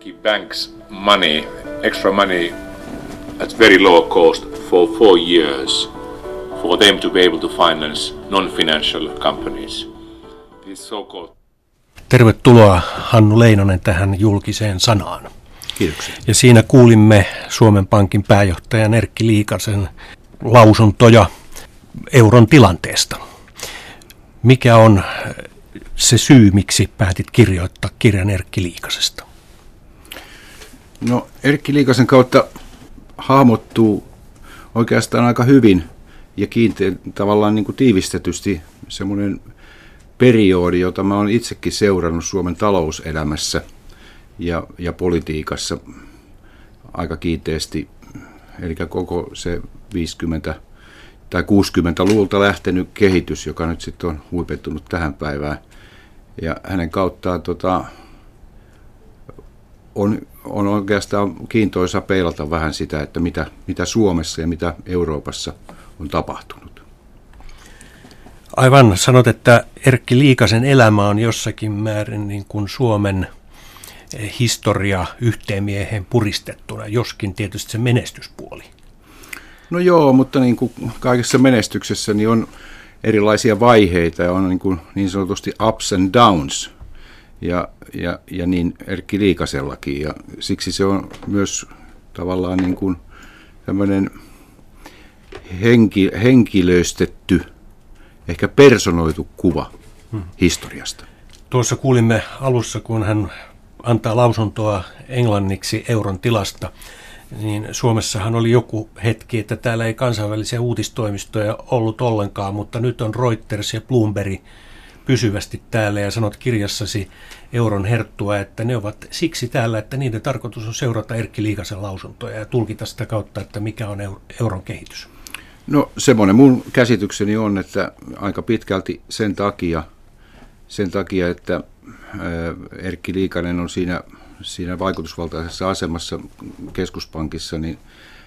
give banks money, extra money at very low cost for four years for them to be able to finance non-financial companies. This so-called Tervetuloa Hannu Leinonen tähän julkiseen sanaan. Kiitoksia. Ja siinä kuulimme Suomen Pankin pääjohtajan Erkki Liikasen lausuntoja euron tilanteesta. Mikä on se syy, miksi päätit kirjoittaa kirjan Erkki Liikasesta? No Erkki Liikasen kautta hahmottuu oikeastaan aika hyvin ja kiinteä, tavallaan niin kuin tiivistetysti semmoinen periodi, jota mä olen itsekin seurannut Suomen talouselämässä ja, ja politiikassa aika kiinteästi. Eli koko se 50 tai 60-luvulta lähtenyt kehitys, joka nyt sitten on huipettunut tähän päivään. Ja hänen kauttaan tota, on, on oikeastaan kiintoisa peilata vähän sitä, että mitä, mitä Suomessa ja mitä Euroopassa on tapahtunut. Aivan, sanot, että Erkki Liikasen elämä on jossakin määrin niin kuin Suomen historia yhteen miehen puristettuna, joskin tietysti se menestyspuoli. No joo, mutta niin kuin kaikessa menestyksessä niin on erilaisia vaiheita ja on niin, kuin niin sanotusti ups and downs ja, ja, ja niin Erkki Liikasellakin. Ja siksi se on myös tavallaan niin kuin tämmöinen henki, henkilöistetty, ehkä personoitu kuva hmm. historiasta. Tuossa kuulimme alussa, kun hän antaa lausuntoa englanniksi euron tilasta, niin Suomessahan oli joku hetki, että täällä ei kansainvälisiä uutistoimistoja ollut ollenkaan, mutta nyt on Reuters ja Bloomberg pysyvästi täällä ja sanot kirjassasi euron herttua, että ne ovat siksi täällä, että niiden tarkoitus on seurata Erkki Liikasen lausuntoja ja tulkita sitä kautta, että mikä on euron kehitys. No semmoinen mun käsitykseni on, että aika pitkälti sen takia, sen takia että Erkki Liikanen on siinä, siinä vaikutusvaltaisessa asemassa keskuspankissa, niin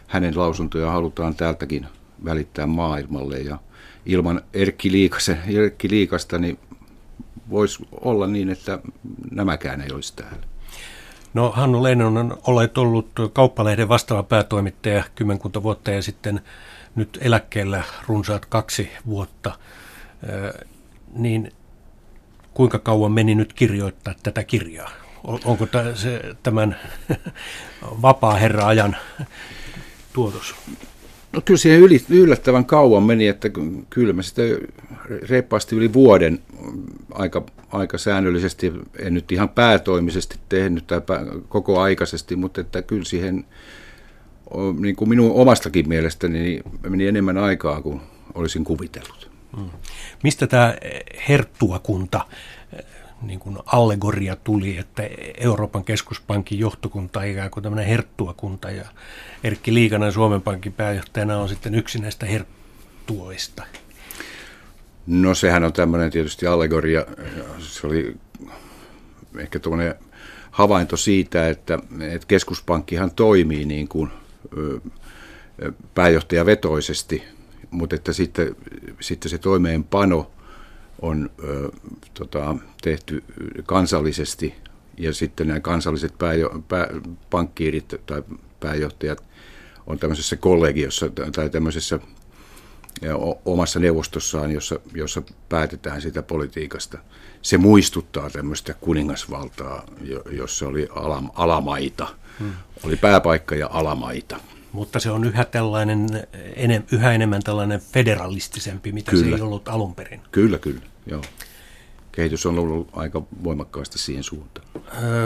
hänen lausuntoja halutaan täältäkin välittää maailmalle ja ilman Erkki, Liikasen, Erkki Liikasta niin voisi olla niin, että nämäkään ei olisi täällä. No Hannu Leinonen, olet ollut kauppalehden vastaava päätoimittaja kymmenkunta vuotta ja sitten nyt eläkkeellä runsaat kaksi vuotta. Niin kuinka kauan meni nyt kirjoittaa tätä kirjaa? Onko se tämän vapaa herra-ajan tuotos? No kyllä siihen yllättävän kauan meni, että kyllä mä sitä reippaasti yli vuoden aika, aika säännöllisesti, en nyt ihan päätoimisesti tehnyt tai koko aikaisesti, mutta että kyllä siihen niin kuin minun omastakin mielestäni niin meni enemmän aikaa kuin olisin kuvitellut. Hmm. Mistä tämä herttuakunta niin kuin allegoria tuli, että Euroopan keskuspankin johtokunta on ikään kuin tämmöinen herttuakunta ja Erkki Liikanen Suomen Pankin pääjohtajana on sitten yksi näistä herttuoista. No sehän on tämmöinen tietysti allegoria, se oli ehkä tuommoinen havainto siitä, että, että keskuspankkihan toimii niin kuin pääjohtajavetoisesti, mutta että sitten, sitten se toimeenpano on tota, tehty kansallisesti ja sitten nämä kansalliset pääjo, pää, pankkiirit tai pääjohtajat on tämmöisessä kollegiossa tai tämmöisessä omassa neuvostossaan, jossa, jossa päätetään sitä politiikasta. Se muistuttaa tämmöistä kuningasvaltaa, jossa oli alam, alamaita. Hmm. Oli pääpaikka ja alamaita. Mutta se on yhä, tällainen, yhä enemmän tällainen federalistisempi, mitä kyllä. se ei ollut alun perin. Kyllä, kyllä. Joo kehitys on ollut aika voimakkaasti siihen suuntaan.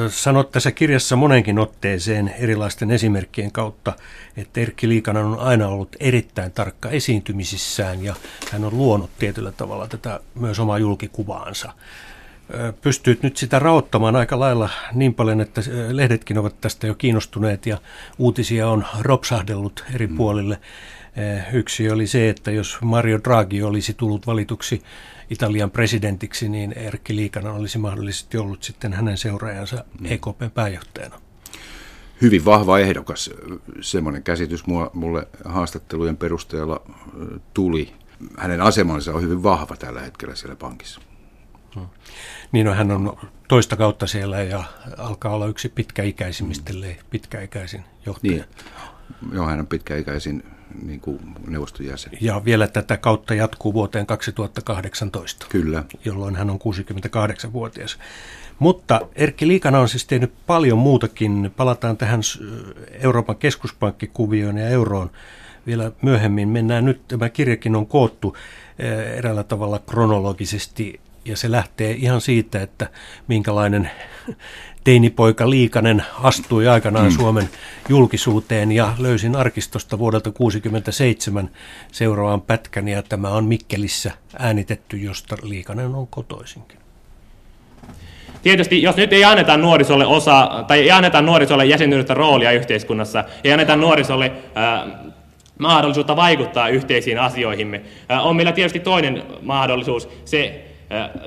Sanot tässä kirjassa monenkin otteeseen erilaisten esimerkkien kautta, että Erkki Liikanen on aina ollut erittäin tarkka esiintymisissään ja hän on luonut tietyllä tavalla tätä myös omaa julkikuvaansa. Pystyt nyt sitä raottamaan aika lailla niin paljon, että lehdetkin ovat tästä jo kiinnostuneet ja uutisia on ropsahdellut eri mm. Puolille. Yksi oli se, että jos Mario Draghi olisi tullut valituksi Italian presidentiksi, niin Erkki Liikanen olisi mahdollisesti ollut sitten hänen seuraajansa mm. EKPn pääjohtajana. Hyvin vahva ehdokas. Semmoinen käsitys mulle haastattelujen perusteella tuli. Hänen asemansa on hyvin vahva tällä hetkellä siellä pankissa. Hmm. Niin no, hän on toista kautta siellä ja alkaa olla yksi pitkäikäisimmistä, hmm. pitkäikäisin johtaja. Niin. Joo, hän on pitkäikäisin niin kuin neuvoston jäsen. Ja vielä tätä kautta jatkuu vuoteen 2018. Kyllä. Jolloin hän on 68-vuotias. Mutta Erkki Liikana on siis tehnyt paljon muutakin. Palataan tähän Euroopan keskuspankkikuvioon ja euroon vielä myöhemmin. Mennään nyt, tämä kirjakin on koottu eräällä tavalla kronologisesti ja se lähtee ihan siitä, että minkälainen teinipoika Liikanen astui aikanaan mm. Suomen julkisuuteen ja löysin arkistosta vuodelta 1967 seuraavan pätkän ja tämä on Mikkelissä äänitetty, josta Liikanen on kotoisinkin. Tietysti jos nyt ei anneta nuorisolle osa, tai ei anneta nuorisolle jäsenyyttä roolia yhteiskunnassa, ei anneta nuorisolle ää, mahdollisuutta vaikuttaa yhteisiin asioihimme, ää, on meillä tietysti toinen mahdollisuus, se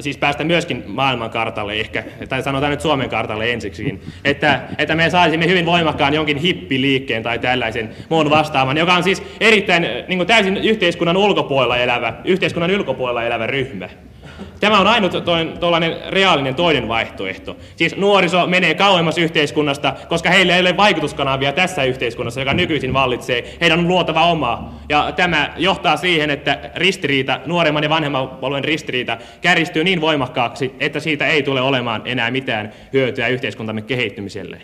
siis päästä myöskin maailmankartalle ehkä, tai sanotaan nyt Suomen kartalle ensiksikin, että, että me saisimme hyvin voimakkaan jonkin hippiliikkeen tai tällaisen muun vastaavan, joka on siis erittäin niin täysin yhteiskunnan ulkopuolella elävä, yhteiskunnan ulkopuolella elävä ryhmä. Tämä on ainut tuollainen reaalinen toinen vaihtoehto. Siis nuoriso menee kauemmas yhteiskunnasta, koska heillä ei ole vaikutuskanavia tässä yhteiskunnassa, joka nykyisin vallitsee. Heidän on luotava omaa. Ja tämä johtaa siihen, että ristiriita, nuoremman ja vanhemman puolueen ristiriita, kärjistyy niin voimakkaaksi, että siitä ei tule olemaan enää mitään hyötyä yhteiskuntamme kehittymiselle.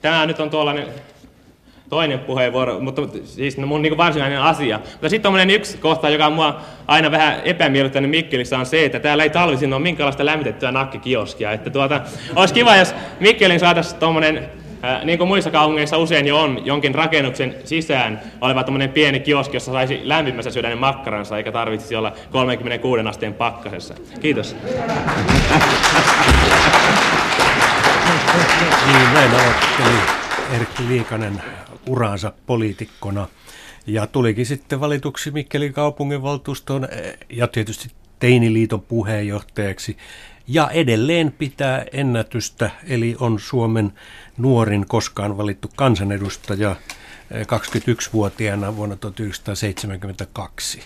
Tämä nyt on tuollainen toinen puheenvuoro, mutta siis no mun niin varsinainen asia. Mutta sitten on yksi kohta, joka on mua aina vähän epämiellyttänyt Mikkelissä, on se, että täällä ei talvisin ole minkäänlaista lämmitettyä nakkikioskia. Että tuota, olisi kiva, jos Mikkelin saataisiin tuommoinen niin kuin muissa kaupungeissa usein jo on, jonkin rakennuksen sisään oleva tämmöinen pieni kioski, jossa saisi lämpimässä syödä makkaransa, eikä tarvitsisi olla 36 asteen pakkasessa. Kiitos. Niin, näin aloitteli Erkki Liikanen uraansa poliitikkona. Ja tulikin sitten valituksi Mikkelin kaupunginvaltuustoon eh, ja tietysti Teiniliiton puheenjohtajaksi. Ja edelleen pitää ennätystä, eli on Suomen nuorin koskaan valittu kansanedustaja 21-vuotiaana eh, vuonna 1972.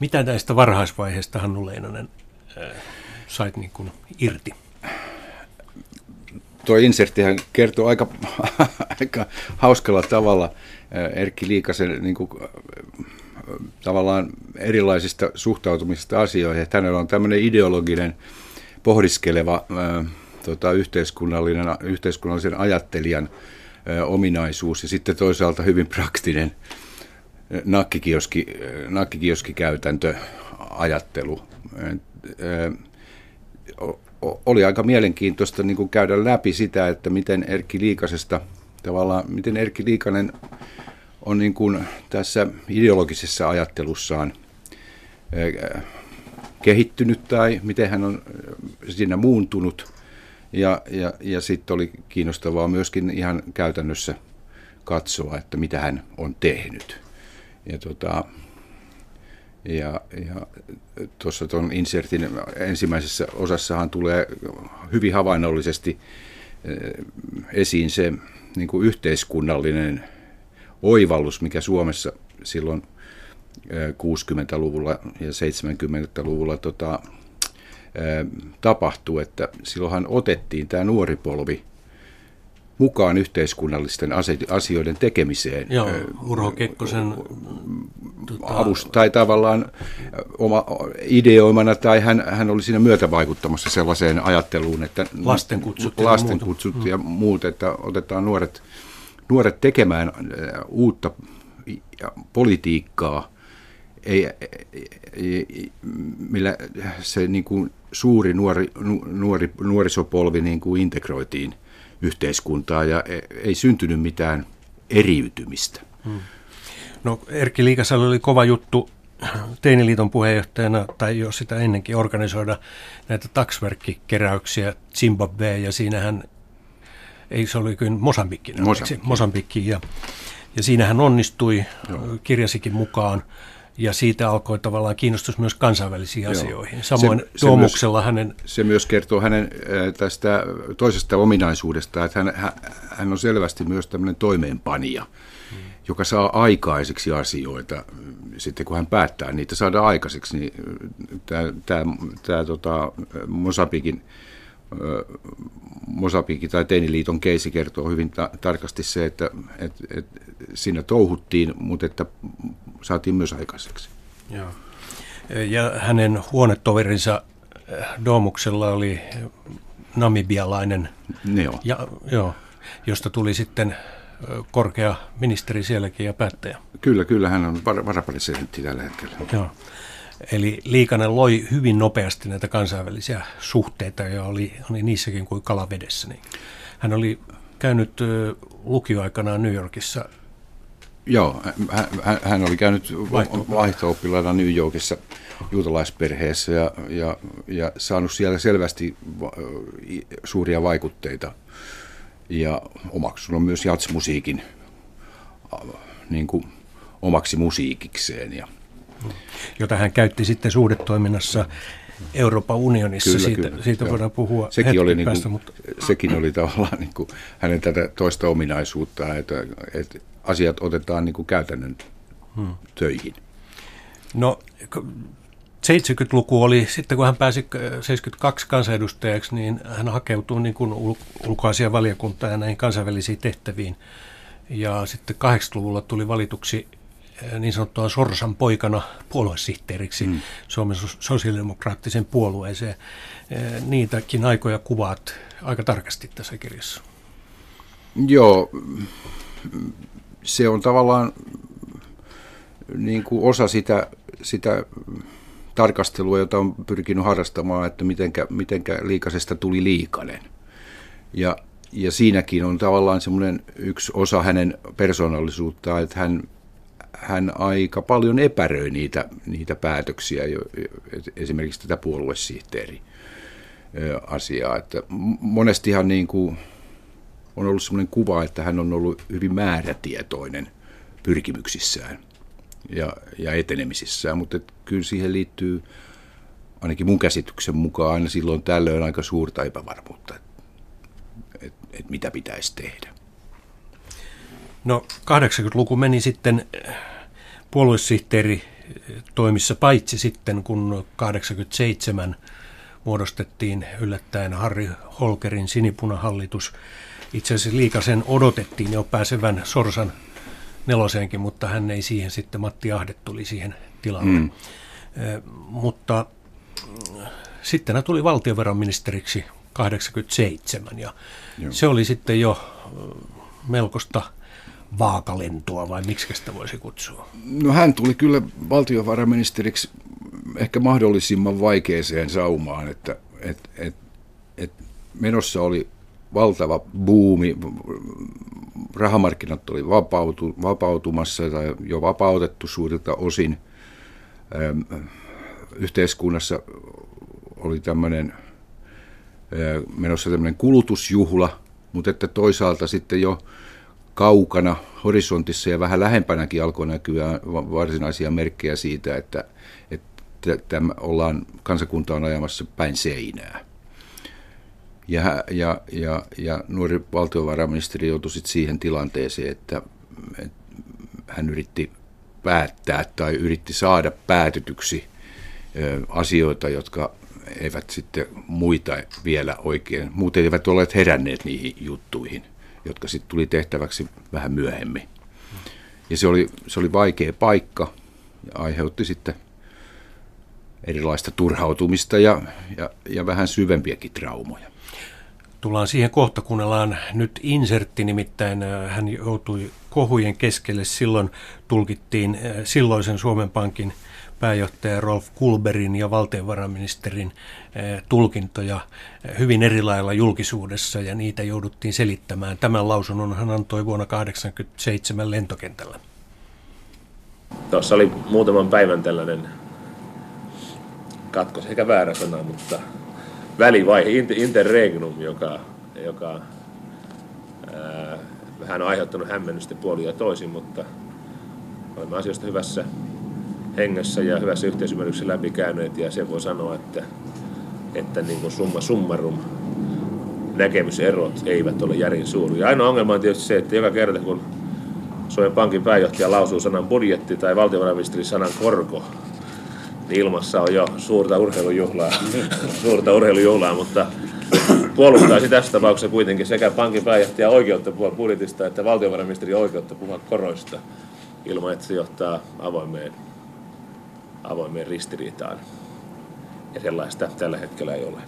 Mitä näistä varhaisvaiheista Hannu Leinonen äh, sait niin kuin irti? Tuo inserttihän kertoo aika, aika hauskalla tavalla Erkki Liikasen niin kuin, tavallaan erilaisista suhtautumisista asioihin. Että hänellä on tämmöinen ideologinen, pohdiskeleva tota, yhteiskunnallinen, yhteiskunnallisen ajattelijan ominaisuus ja sitten toisaalta hyvin praktinen nakkikioski, nakkikioskikäytäntö ajattelu oli aika mielenkiintoista niin kuin käydä läpi sitä, että miten Erkki Liikasesta tavallaan, miten Erkki Liikanen on niin kuin tässä ideologisessa ajattelussaan kehittynyt tai miten hän on siinä muuntunut. Ja, ja, ja sitten oli kiinnostavaa myöskin ihan käytännössä katsoa, että mitä hän on tehnyt. Ja tota, ja, ja tuossa tuon insertin ensimmäisessä osassahan tulee hyvin havainnollisesti eh, esiin se niin kuin yhteiskunnallinen oivallus, mikä Suomessa silloin 60-luvulla eh, ja 70-luvulla tota, eh, tapahtui, että silloinhan otettiin tämä nuori polvi mukaan yhteiskunnallisten asioiden tekemiseen. Joo, Urho Kekkosen... Tota... Avust, tai tavallaan oma ideoimana, tai hän, hän oli siinä myötävaikuttamassa sellaiseen ajatteluun, että lastenkutsut, lastenkutsut ja, ja muut, että otetaan nuoret, nuoret tekemään uutta politiikkaa, ei, ei, millä se niin kuin suuri nuori, nuori, nuorisopolvi niin kuin integroitiin yhteiskuntaa ja e, ei syntynyt mitään eriytymistä. Hmm. No Erkki Liikasalo oli kova juttu Teiniliiton puheenjohtajana, tai jo sitä ennenkin organisoida näitä taksverkkikeräyksiä Zimbabwe, ja siinähän, ei se oli kyllä Mosambikki, Mosambikki. Mosambikki ja, ja siinä hän onnistui, Joo. kirjasikin mukaan, ja siitä alkoi tavallaan kiinnostus myös kansainvälisiin Joo. asioihin. Samoin se, se Tuomuksella myös, hänen... Se myös kertoo hänen tästä toisesta ominaisuudesta, että hän, hän on selvästi myös tämmöinen toimeenpanija, hmm. joka saa aikaiseksi asioita. Sitten kun hän päättää niitä saada aikaiseksi, niin tämä, tämä, tämä tota, Mosabikin Mosapiki tai Teiniliiton keisi kertoo hyvin ta- tarkasti se, että et, et siinä touhuttiin, mutta että saatiin myös aikaiseksi. Joo. Ja hänen huonetoverinsa äh, Domuksella oli namibialainen, joo. Ja, joo, josta tuli sitten korkea ministeri sielläkin ja päättäjä. Kyllä, kyllä, hän on var- varapresidentti tällä hetkellä. Joo. Eli Liikanen loi hyvin nopeasti näitä kansainvälisiä suhteita ja oli, oli niissäkin kuin kalavedessä. Niin hän oli käynyt lukioaikanaan New Yorkissa. Joo, hän, hän oli käynyt vaihto-oppilaana New Yorkissa juutalaisperheessä ja, ja, ja saanut siellä selvästi suuria vaikutteita ja omaksunut myös jatsmusiikin niin kuin omaksi musiikikseen. Ja, jota hän käytti sitten suhdetoiminnassa Euroopan unionissa. Kyllä, siitä kyllä, siitä voidaan puhua sekin oli, niin päästä, mutta... sekin oli tavallaan niin kuin hänen tätä toista ominaisuutta, että, että asiat otetaan niin kuin käytännön hmm. töihin. No 70-luku oli, sitten kun hän pääsi 72 kansanedustajaksi, niin hän hakeutui niin kuin ulkoasian valiokuntaan ja näihin kansainvälisiin tehtäviin. Ja sitten 80-luvulla tuli valituksi niin sanottua Sorsan poikana puoluesihteeriksi mm. Suomen sosiaalidemokraattisen puolueeseen. Niitäkin aikoja kuvaat aika tarkasti tässä kirjassa. Joo, se on tavallaan niin kuin osa sitä, sitä tarkastelua, jota on pyrkinyt harrastamaan, että mitenkä, mitenkä liikasesta tuli liikanen. Ja, ja siinäkin on tavallaan semmoinen yksi osa hänen persoonallisuuttaan, että hän hän aika paljon epäröi niitä, niitä päätöksiä, esimerkiksi tätä puoluesihteeri asiaa. Että monestihan niin kuin on ollut sellainen kuva, että hän on ollut hyvin määrätietoinen pyrkimyksissään ja, ja etenemisissään, mutta kyllä siihen liittyy ainakin mun käsityksen mukaan aina silloin tällöin aika suurta epävarmuutta, että et, et mitä pitäisi tehdä. No 80-luku meni sitten puoluesihteeri toimissa, paitsi sitten kun 87 muodostettiin yllättäen Harri Holkerin sinipunahallitus. Itse asiassa Liikasen odotettiin jo pääsevän Sorsan neloseenkin, mutta hän ei siihen sitten, Matti Ahde tuli siihen tilalle. Mm. Eh, mutta sitten hän tuli valtiovarainministeriksi 87 ja Joo. se oli sitten jo melkoista vaakalentoa vai miksi sitä voisi kutsua? No hän tuli kyllä valtiovarainministeriksi ehkä mahdollisimman vaikeeseen saumaan, että et, et, et menossa oli valtava buumi, rahamarkkinat oli vapautu, vapautumassa tai jo vapautettu suurilta osin. yhteiskunnassa oli tämmöinen menossa tämmöinen kulutusjuhla, mutta että toisaalta sitten jo kaukana horisontissa ja vähän lähempänäkin alkoi näkyä varsinaisia merkkejä siitä, että, että ollaan, kansakunta on ajamassa päin seinää. Ja, ja, ja, ja nuori valtiovarainministeri joutui sitten siihen tilanteeseen, että, että hän yritti päättää tai yritti saada päätetyksi asioita, jotka eivät sitten muita vielä oikein, muut eivät olleet heränneet niihin juttuihin jotka sitten tuli tehtäväksi vähän myöhemmin. Ja se oli, se oli vaikea paikka ja aiheutti sitten erilaista turhautumista ja, ja, ja vähän syvempiäkin traumoja. Tullaan siihen kohta, kuunnellaan nyt insertti, nimittäin äh, hän joutui kohujen keskelle. Silloin tulkittiin äh, silloisen Suomen Pankin pääjohtaja Rolf Kulberin ja valtiovarainministerin eh, tulkintoja hyvin eri lailla julkisuudessa ja niitä jouduttiin selittämään. Tämän lausunnon hän antoi vuonna 1987 lentokentällä. Tuossa oli muutaman päivän tällainen katkos, eikä väärä sana, mutta välivaihe, interregnum, joka, joka ää, vähän on aiheuttanut hämmennystä puolia toisin, mutta olemme asioista hyvässä hengessä ja hyvässä yhteisymmärryksessä läpikäyneet ja se voi sanoa, että, että niin kuin summa summarum näkemyserot eivät ole järin suuria. Ainoa ongelma on tietysti se, että joka kerta kun Suomen Pankin pääjohtaja lausuu sanan budjetti tai valtiovarainministeri sanan korko, ilmassa on jo suurta urheilujuhlaa, suurta urheilujuhlaa mutta puolustaisi tässä tapauksessa kuitenkin sekä pankin pääjohtaja oikeutta puhua budjetista että valtiovarainministeri oikeutta puhua koroista ilman, että se johtaa avoimeen, avoimeen ristiriitaan. Ja sellaista tällä hetkellä ei ole.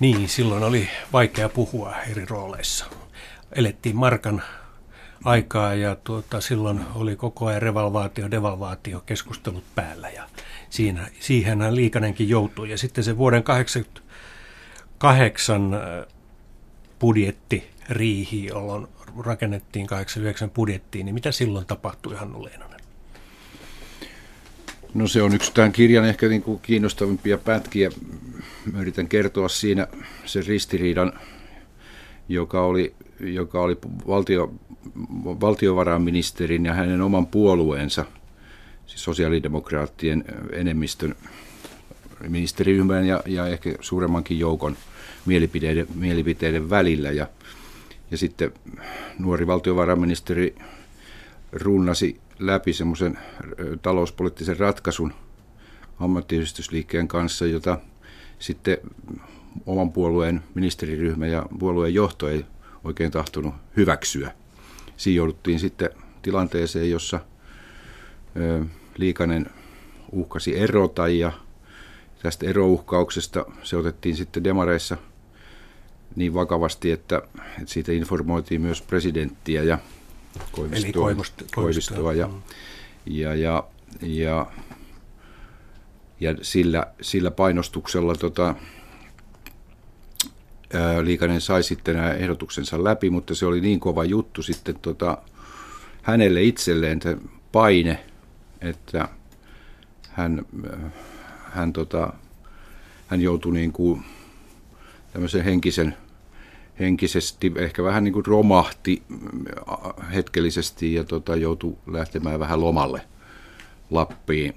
Niin, silloin oli vaikea puhua eri rooleissa. Elettiin markan aikaa ja tuota, silloin oli koko ajan revalvaatio, devalvaatio keskustelut päällä ja siinä, siihenhän Liikanenkin joutui. Ja sitten se vuoden 88 äh, budjetti riihi, jolloin rakennettiin 89 budjettiin, niin mitä silloin tapahtui, Hannu Leinonen? No se on yksi tämän kirjan ehkä niin kuin kiinnostavimpia pätkiä. Mä yritän kertoa siinä sen ristiriidan, joka oli, joka oli valtio, valtiovarainministerin ja hänen oman puolueensa, siis sosiaalidemokraattien enemmistön ministeriryhmän ja, ja ehkä suuremmankin joukon mielipiteiden, mielipiteiden välillä. Ja, ja sitten nuori valtiovarainministeri runnasi läpi semmoisen talouspoliittisen ratkaisun ammattiyhdistysliikkeen kanssa, jota sitten oman puolueen ministeriryhmä ja puolueen johto ei oikein tahtonut hyväksyä. Siinä jouduttiin sitten tilanteeseen, jossa Liikanen uhkasi erota ja tästä erouhkauksesta se otettiin sitten demareissa niin vakavasti, että, että siitä informoitiin myös presidenttiä ja Koivistoa, Eli Koivistoa, Koivistoa ja, mm. ja, ja, ja, ja sillä, sillä painostuksella tota, Liikanen sai sitten nämä ehdotuksensa läpi, mutta se oli niin kova juttu sitten tota, hänelle itselleen paine, että hän, hän, tota, hän joutui niin kuin tämmöisen henkisen, henkisesti, ehkä vähän niin kuin romahti hetkellisesti ja tota, joutui lähtemään vähän lomalle Lappiin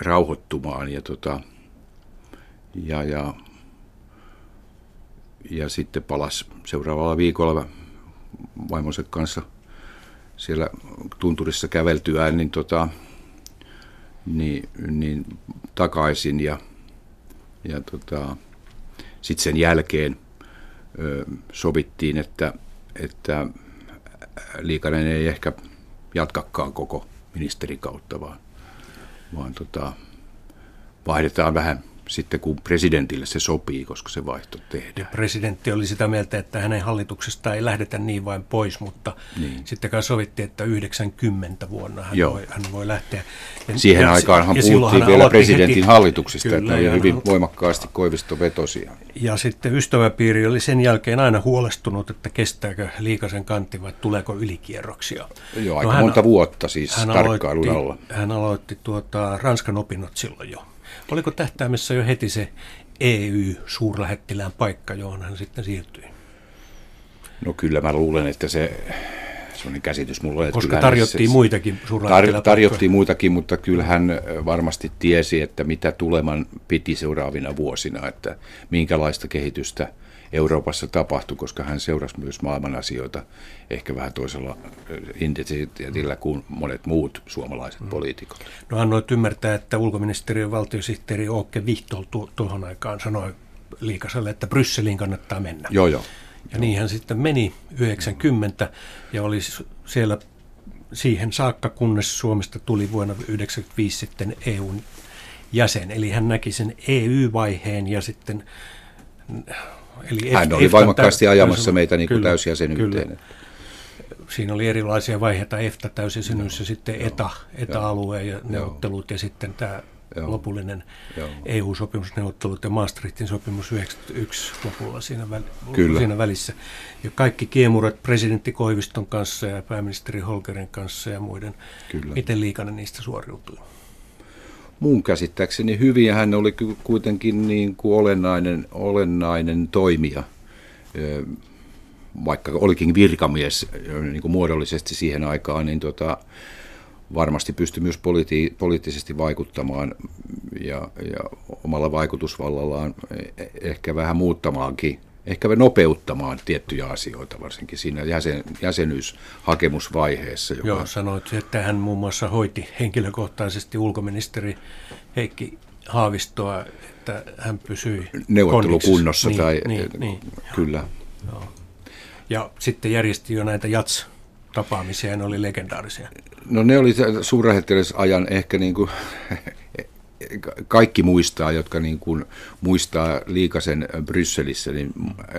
rauhoittumaan. Ja, tota, ja, ja ja sitten palas seuraavalla viikolla vaimonsa kanssa siellä tunturissa käveltyään, niin, tota, niin, niin takaisin ja, ja tota, sitten sen jälkeen ö, sovittiin, että, että Liikanen ei ehkä jatkakaan koko ministerikautta, vaan, vaan tota, vaihdetaan vähän sitten kun presidentille se sopii, koska se vaihto tehdään. Ja presidentti oli sitä mieltä, että hänen hallituksesta ei lähdetä niin vain pois, mutta niin. sitten kai sovittiin, että 90 vuonna hän, voi, hän voi lähteä. Ja, Siihen ja, aikaanhan ja puhuttiin vielä presidentin heti, hallituksesta, kyllä, että oli hyvin hän, voimakkaasti Koivisto vetosia. Ja sitten ystäväpiiri oli sen jälkeen aina huolestunut, että kestääkö liikasen kantti vai tuleeko ylikierroksia. Joo, aika no, hän, monta vuotta siis hän tarkkailun aloitti, alla. Hän aloitti tuota, Ranskan opinnot silloin jo. Oliko tähtäimessä jo heti se EU-suurlähettilään paikka, johon hän sitten siirtyi? No kyllä mä luulen, että se sellainen käsitys mulla Koska kyllä tarjottiin se, muitakin tar- Tarjottiin muitakin, mutta kyllä hän varmasti tiesi, että mitä tuleman piti seuraavina vuosina, että minkälaista kehitystä Euroopassa tapahtui, koska hän seurasi myös maailman asioita ehkä vähän toisella intensiteetillä kuin monet muut suomalaiset mm. poliitikot. No annoit ymmärtää, että ulkoministeriön valtiosihteeri Åke Vihtol tu- tuohon aikaan sanoi Liikaselle, että Brysseliin kannattaa mennä. Joo, joo. Ja niin hän sitten meni 90 ja oli siellä siihen saakka, kunnes Suomesta tuli vuonna 1995 sitten EUn jäsen. Eli hän näki sen EU-vaiheen ja sitten Eli Hän oli voimakkaasti ajamassa meitä niin kuin kyllä, täysjäsenyyteen. Kyllä. Siinä oli erilaisia vaiheita, EFTA täysjäsenyys ja sitten ETA, ETA-alueen ja neuvottelut ja sitten tämä Joo. lopullinen EU-sopimusneuvottelut ja Maastrichtin sopimus 91 lopulla siinä, väl, Kyllä. siinä välissä. Ja kaikki kiemurat presidentti Koiviston kanssa ja pääministeri Holkerin kanssa ja muiden. Kyllä. Miten liikainen niistä suoriutui? Mun käsittääkseni hyvin ja hän oli kuitenkin niin kuin olennainen, olennainen toimija, vaikka olikin virkamies niin kuin muodollisesti siihen aikaan, niin tota, varmasti pystyi myös politi- poliittisesti vaikuttamaan ja, ja omalla vaikutusvallallaan e- ehkä vähän muuttamaankin, ehkä nopeuttamaan tiettyjä asioita, varsinkin siinä jäsen, jäsenyyshakemusvaiheessa. Joka... Joo, sanoit, että hän muun muassa hoiti henkilökohtaisesti ulkoministeri Heikki Haavistoa, että hän pysyi neuvottelukunnossa. Niin, tai, niin, niin, kyllä. Joo. Ja sitten järjesti jo näitä jats tapaamisia ne oli legendaarisia. No ne oli suurlähettiläsajan ehkä niin kuin, kaikki muistaa, jotka niin kuin muistaa Liikasen Brysselissä niin,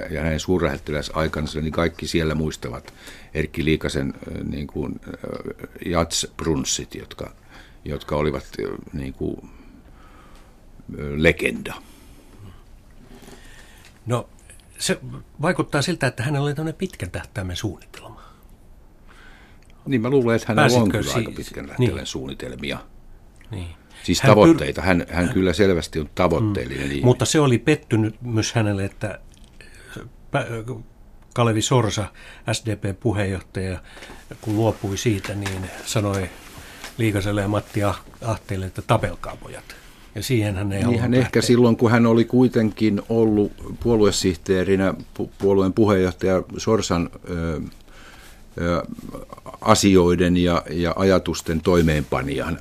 ja hänen suurlähettiläsaikansa, niin kaikki siellä muistavat Erkki Liikasen niin kuin, jatsbrunssit, jotka, jotka olivat niin kuin, legenda. No se vaikuttaa siltä, että hänellä oli tämmöinen pitkän tähtäimen suunnitelma. Niin mä luulen, että hänellä on kyllä si- aika pitkän tähtäimen niin. suunnitelmia. Niin. Siis hän tavoitteita. Hän, hän kyllä selvästi on tavoitteellinen mm. Mutta se oli pettynyt myös hänelle, että Kalevi Sorsa, SDP-puheenjohtaja, kun luopui siitä, niin sanoi Liikaselle ja Matti Ahteelle, että tapelkaa pojat. Ja siihen hän ei niin hän ehkä silloin, kun hän oli kuitenkin ollut puoluesihteerinä, puolueen puheenjohtaja Sorsan ö, asioiden ja, ja ajatusten toimeenpanija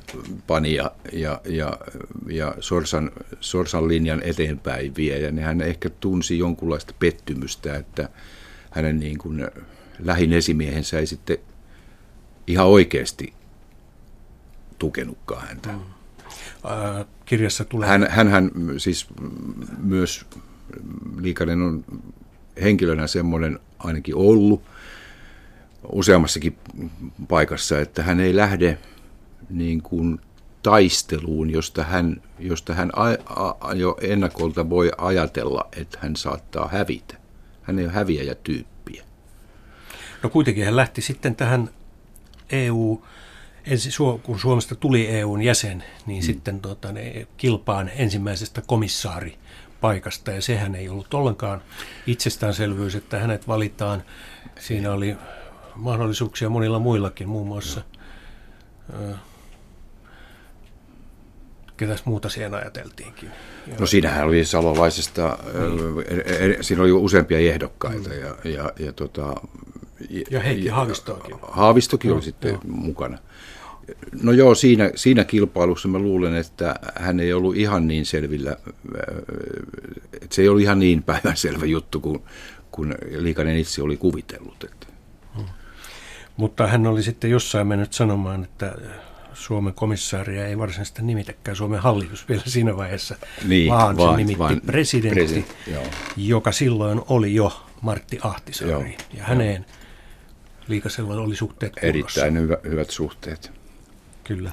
pania, ja, ja, ja Sorsan, Sorsan linjan eteenpäin vie. Ja hän ehkä tunsi jonkunlaista pettymystä, että hänen niin kuin lähin esimiehensä ei sitten ihan oikeasti tukenutkaan häntä. Mm kirjassa tulee. Hän, hänhän siis myös Liikanen on henkilönä semmoinen ainakin ollut useammassakin paikassa, että hän ei lähde niin kuin taisteluun, josta hän, josta hän a, a, jo ennakolta voi ajatella, että hän saattaa hävitä. Hän ei ole häviäjätyyppiä. No kuitenkin hän lähti sitten tähän EU ensi, kun Suomesta tuli EUn jäsen, niin hmm. sitten tota, ne kilpaan ensimmäisestä komissaaripaikasta, ja sehän ei ollut ollenkaan itsestäänselvyys, että hänet valitaan. Siinä oli mahdollisuuksia monilla muillakin, muun muassa äh, ketäs muuta siihen ajateltiinkin. No siinähän oli salolaisesta, niin. siinä oli useampia ehdokkaita mm. ja, ja, ja, tota, ja Heikki Haavistoakin. Haavistokin no, oli sitten joo. mukana. No joo, siinä, siinä kilpailussa mä luulen, että hän ei ollut ihan niin selvillä, että se ei ollut ihan niin päivänselvä juttu kuin, kuin Liikanen itse oli kuvitellut. Että. Mutta hän oli sitten jossain mennyt sanomaan, että Suomen komissaaria ei varsinaisesti nimitäkään Suomen hallitus vielä siinä vaiheessa, niin, vaan, vaan se nimitti vaan presidentti, presidentti joka silloin oli jo Martti Ahtisaari. Joo, ja häneen Liikasella oli suhteet kunnossa. Erittäin hyvä, hyvät suhteet. Kyllä.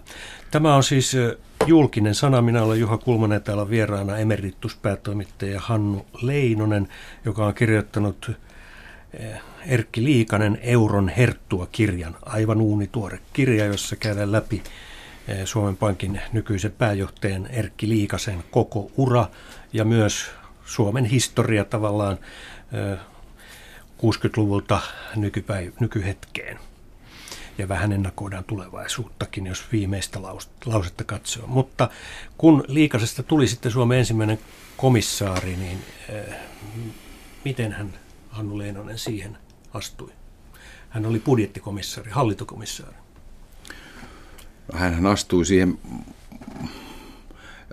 Tämä on siis julkinen sana. Minä olen Juha Kulmanen täällä vieraana emerituspäätoimittaja Hannu Leinonen, joka on kirjoittanut Erkki Liikanen Euron herttua-kirjan, aivan uunituore kirja, jossa käydään läpi Suomen Pankin nykyisen pääjohtajan Erkki Liikasen koko ura ja myös Suomen historia tavallaan 60-luvulta nykypäiv- nykyhetkeen ja vähän ennakoidaan tulevaisuuttakin, jos viimeistä lausetta katsoo. Mutta kun Liikasesta tuli sitten Suomen ensimmäinen komissaari, niin äh, miten hän, Hannu Leinonen, siihen astui? Hän oli budjettikomissaari, hallintokomissaari. Hän astui siihen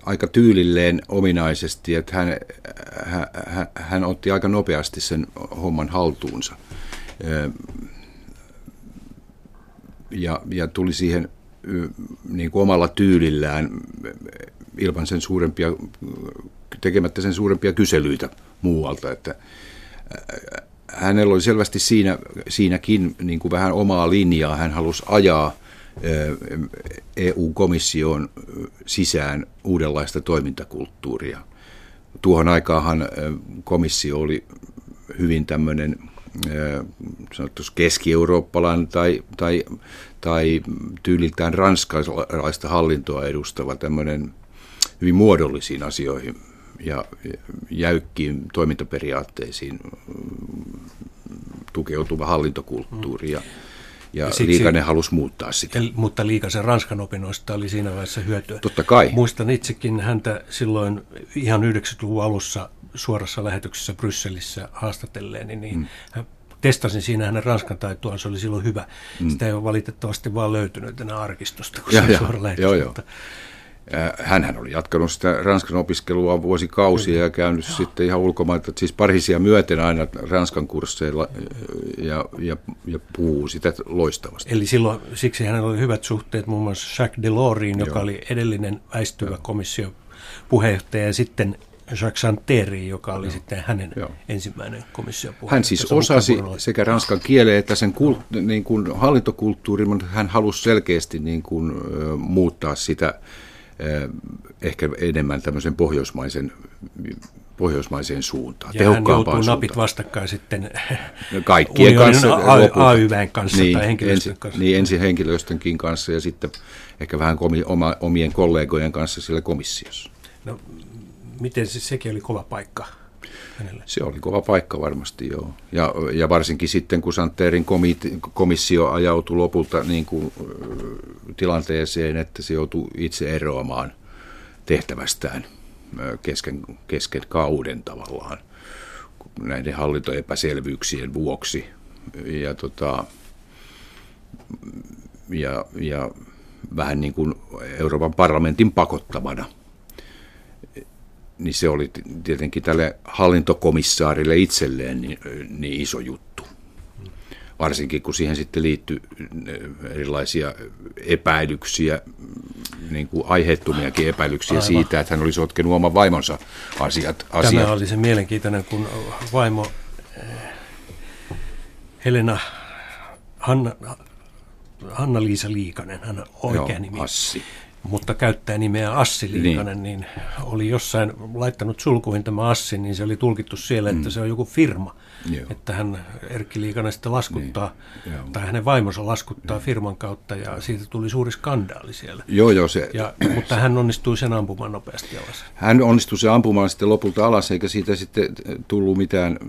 aika tyylilleen ominaisesti, että hän, hän, hän otti aika nopeasti sen homman haltuunsa ja, ja tuli siihen niin kuin omalla tyylillään ilman sen suurempia, tekemättä sen suurempia kyselyitä muualta, että hänellä oli selvästi siinä, siinäkin niin kuin vähän omaa linjaa. Hän halusi ajaa EU-komission sisään uudenlaista toimintakulttuuria. Tuohon aikaanhan komissio oli hyvin tämmöinen keski-eurooppalainen tai, tai, tai tyyliltään ranskalaista hallintoa edustava tämmöinen hyvin muodollisiin asioihin ja jäykkiin toimintaperiaatteisiin tukeutuva hallintokulttuuri. Ja, ja, ja siksi, Liikanen halusi muuttaa sitä. Mutta Liikasen Ranskan opinnoista oli siinä vaiheessa hyötyä. Totta kai. Muistan itsekin häntä silloin ihan 90-luvun alussa suorassa lähetyksessä Brysselissä haastatelleen, niin mm. hän testasin siinä hänen ranskan taitoaan, se oli silloin hyvä. Mm. Sitä ei ole valitettavasti vaan löytynyt enää arkistosta, kun ja, se on suora lähetys. Joo, joo. Hänhän oli jatkanut sitä Ranskan opiskelua vuosikausia ja käynyt Joo. sitten ihan ulkomailta, siis parisia myöten aina Ranskan kursseilla ja, ja, ja puhuu sitä loistavasti. Eli silloin, siksi hänellä oli hyvät suhteet muun muassa Jacques Delorsiin, joka oli edellinen väistyvä komissio puheenjohtaja ja sitten Jacques Santeri, joka oli Joo. sitten hänen Joo. ensimmäinen komissio. Hän siis osasi sekä ranskan kielen että sen kult, niin kuin hallintokulttuurin, mutta hän halusi selkeästi niin kuin, muuttaa sitä ehkä enemmän tämmöisen pohjoismaisen pohjoismaiseen suuntaan, ja hän joutuu suuntaan. napit vastakkain sitten kaikkien kanssa, AYVn kanssa niin, tai henkilöstön ensi, kanssa. Niin, ensin henkilöstönkin kanssa ja sitten ehkä vähän komi, oma, omien kollegojen kanssa siellä komissiossa. No, miten se, sekin oli kova paikka hänelle? Se oli kova paikka varmasti, joo. Ja, ja varsinkin sitten, kun Santerin komissio ajautui lopulta niin kuin, tilanteeseen, että se joutui itse eroamaan tehtävästään kesken, kesken kauden tavallaan näiden hallintoepäselvyyksien vuoksi. Ja, tota, ja, ja vähän niin kuin Euroopan parlamentin pakottamana – niin se oli tietenkin tälle hallintokomissaarille itselleen niin, niin iso juttu. Varsinkin kun siihen sitten liittyi erilaisia epäilyksiä, niin kuin aiheettomiakin epäilyksiä Aivan. siitä, että hän olisi sotkenut oman vaimonsa asiat. asiat. Tämä oli se mielenkiintoinen, kun vaimo eh, Helena Hanna, Hanna-Liisa Liikanen, hän oikea Joo, nimi. Assi mutta käyttää nimeä Assi Liikanen, niin. niin oli jossain laittanut sulkuihin tämä Assi, niin se oli tulkittu siellä, että mm. se on joku firma. Joo. Että hän Erkki Liikanen sitten laskuttaa, niin. tai hänen vaimonsa laskuttaa Joo. firman kautta, ja siitä tuli suuri skandaali siellä. Joo, joo. Se, ja, mutta hän onnistui sen ampumaan nopeasti alas. Hän onnistui sen ampumaan sitten lopulta alas, eikä siitä sitten tullut mitään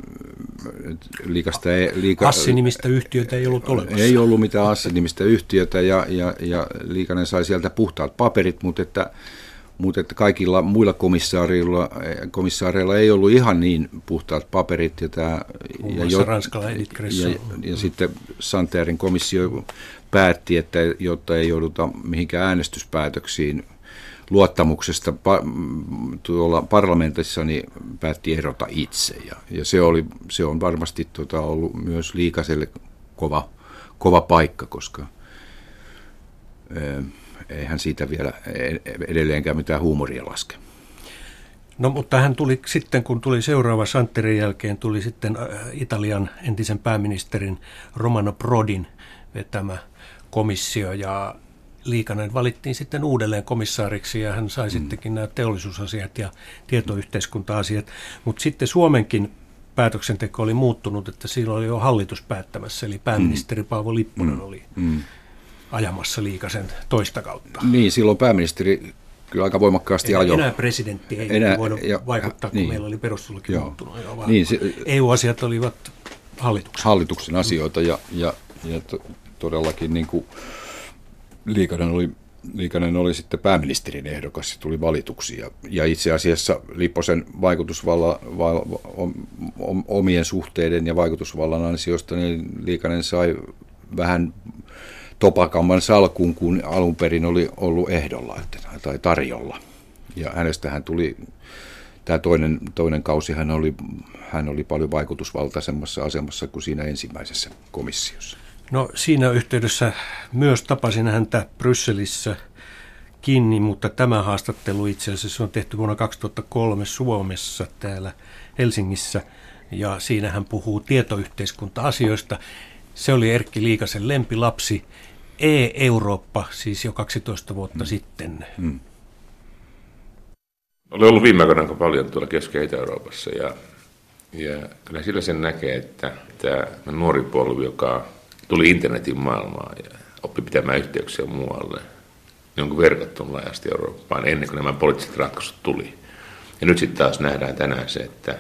liikasta... Liika, Assi-nimistä yhtiötä ei ollut olemassa. Ei ollut mitään Assi-nimistä yhtiötä, ja, ja, ja Liikanen sai sieltä puhtaat paperit, mutta että, mutta että kaikilla muilla komissaareilla, komissaareilla ei ollut ihan niin puhtaat paperit. Ja, tämä, ja, jo, ja, ja sitten Santerin komissio päätti, että jotta ei jouduta mihinkään äänestyspäätöksiin luottamuksesta tuolla parlamentissa, niin päätti erota itse. Ja, ja se, oli, se on varmasti tota, ollut myös liikaselle kova, kova paikka, koska eihän siitä vielä edelleenkään mitään huumoria laske. No mutta hän tuli sitten, kun tuli seuraava Santerin jälkeen, tuli sitten äh, Italian entisen pääministerin Romano Prodin vetämä komissio ja Liikanen valittiin sitten uudelleen komissaariksi ja hän sai mm. sittenkin nämä teollisuusasiat ja tietoyhteiskunta-asiat. Mutta sitten Suomenkin päätöksenteko oli muuttunut, että silloin oli jo hallitus päättämässä, eli pääministeri mm. Paavo Lipponen mm. oli mm ajamassa liikasen toista kautta. Niin, silloin pääministeri kyllä aika voimakkaasti enää, ajoi. Enää presidentti ei enää, voinut ja, vaikuttaa, kun niin. meillä oli perustuslaki muuttunut. Niin, se, EU-asiat olivat hallituksen. Hallituksen asioita ja, ja, ja to, todellakin niin kuin Liikanen oli Liikanen oli sitten pääministerin ehdokas ja tuli valituksi. Ja, ja itse asiassa Lipposen vaikutusvalla, va, omien suhteiden ja vaikutusvallan ansiosta niin Liikanen sai vähän topakamman salkuun, kun alun perin oli ollut ehdolla tai tarjolla. Ja hänestähän tuli, tämä toinen, toinen kausi, hän oli, hän oli paljon vaikutusvaltaisemmassa asemassa kuin siinä ensimmäisessä komissiossa. No siinä yhteydessä myös tapasin häntä Brysselissä kiinni, mutta tämä haastattelu itse asiassa on tehty vuonna 2003 Suomessa täällä Helsingissä. Ja siinä hän puhuu tietoyhteiskunta-asioista. Se oli Erkki Liikasen lempilapsi E-Eurooppa, siis jo 12 vuotta mm. sitten. Mm. Olen ollut viime aikoina paljon tuolla Keski- ja Itä-Euroopassa ja, ja kyllä sillä sen näkee, että tämä nuori polvi, joka tuli internetin maailmaan ja oppi pitämään yhteyksiä muualle, niin onko verkottunut laajasti Eurooppaan ennen kuin nämä poliittiset ratkaisut tuli. Ja nyt sitten taas nähdään tänään se, että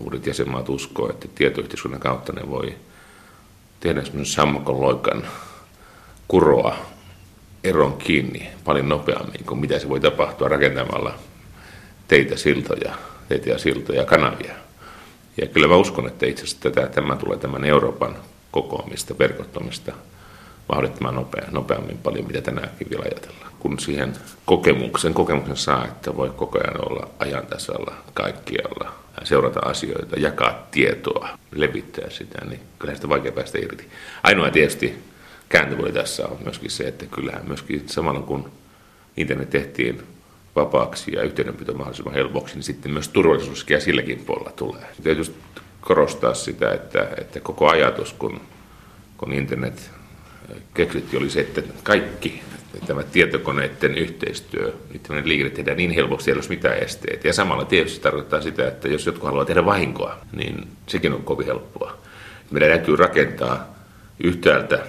uudet jäsenmaat uskoo, että tietoyhteiskunnan kautta ne voi tehdä semmoinen sammakon loikan kuroa eron kiinni paljon nopeammin kuin mitä se voi tapahtua rakentamalla teitä, siltoja, teitä ja siltoja, kanavia. Ja kyllä mä uskon, että itse asiassa tätä, tämä tulee tämän Euroopan kokoamista, verkottomista mahdollisimman nopea, nopeammin paljon, mitä tänäänkin vielä ajatellaan. Kun siihen kokemuksen, kokemuksen saa, että voi koko ajan olla ajan tasalla kaikkialla, seurata asioita, jakaa tietoa, levittää sitä, niin kyllä sitä vaikea päästä irti. Ainoa tietysti kääntöpuoli tässä on myöskin se, että kyllähän myöskin samalla kun internet tehtiin vapaaksi ja yhteydenpito mahdollisimman helpoksi, niin sitten myös turvallisuuskia silläkin puolella tulee. Täytyy korostaa sitä, että, että koko ajatus, kun, kun internet keksittiin, oli se, että kaikki tämä tietokoneiden yhteistyö, niiden liikenne tehdään niin helposti, ei ole mitään esteitä. Ja samalla tietysti tarkoittaa sitä, että jos jotkut haluaa tehdä vahinkoa, niin sekin on kovin helppoa. Meidän täytyy rakentaa yhtäältä